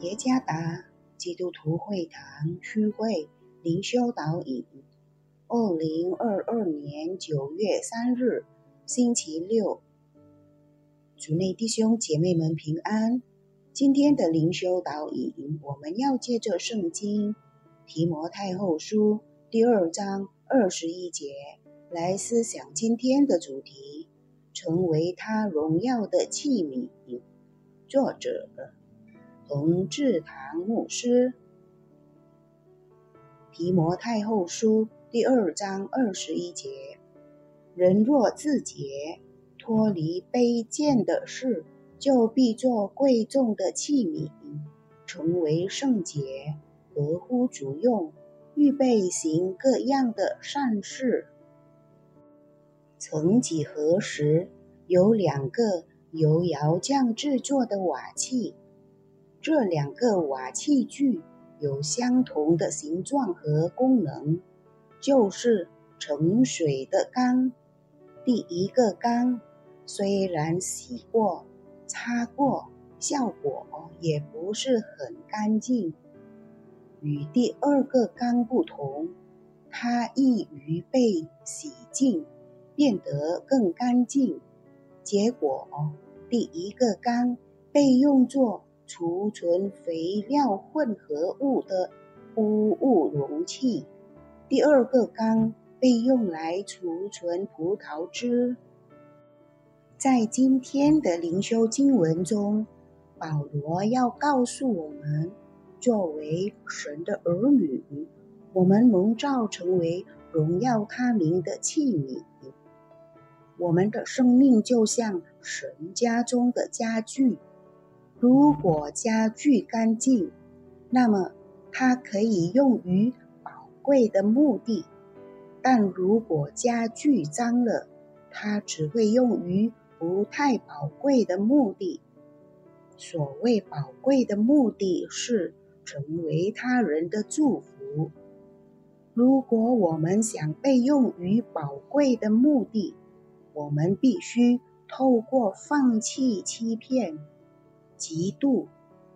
耶加达基督徒会堂区会灵修导引，二零二二年九月三日，星期六，主内弟兄姐妹们平安。今天的灵修导引，我们要借着圣经提摩太后书第二章二十一节来思想今天的主题：成为他荣耀的器皿。作者。同治堂牧师，提摩太后书第二章二十一节：人若自洁，脱离卑贱的事，就必做贵重的器皿，成为圣洁，合乎主用，预备行各样的善事。曾几何时，有两个由窑匠制作的瓦器。这两个瓦器具有相同的形状和功能，就是盛水的缸。第一个缸虽然洗过、擦过，效果也不是很干净。与第二个缸不同，它易于被洗净，变得更干净。结果，第一个缸被用作。储存肥料混合物的污物容器。第二个缸被用来储存葡萄汁。在今天的灵修经文中，保罗要告诉我们：作为神的儿女，我们蒙召成为荣耀他名的器皿。我们的生命就像神家中的家具。如果家具干净，那么它可以用于宝贵的目的；但如果家具脏了，它只会用于不太宝贵的目的。所谓宝贵的目的是成为他人的祝福。如果我们想被用于宝贵的目的，我们必须透过放弃欺骗。嫉妒、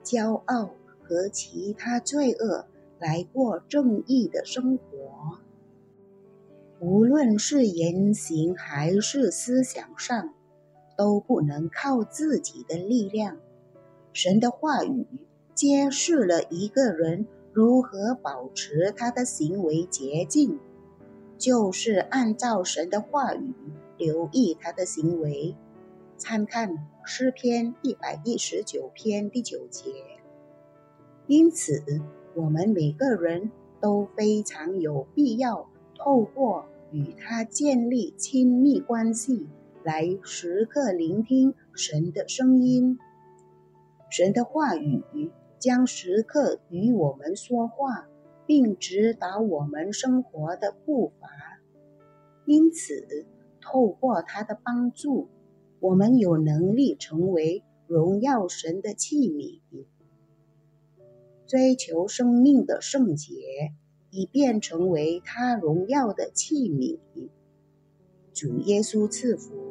骄傲和其他罪恶来过正义的生活，无论是言行还是思想上，都不能靠自己的力量。神的话语揭示了一个人如何保持他的行为洁净，就是按照神的话语留意他的行为。参看诗篇一百一十九篇第九节。因此，我们每个人都非常有必要透过与他建立亲密关系，来时刻聆听神的声音。神的话语将时刻与我们说话，并指导我们生活的步伐。因此，透过他的帮助。我们有能力成为荣耀神的器皿，追求生命的圣洁，以便成为他荣耀的器皿。主耶稣赐福。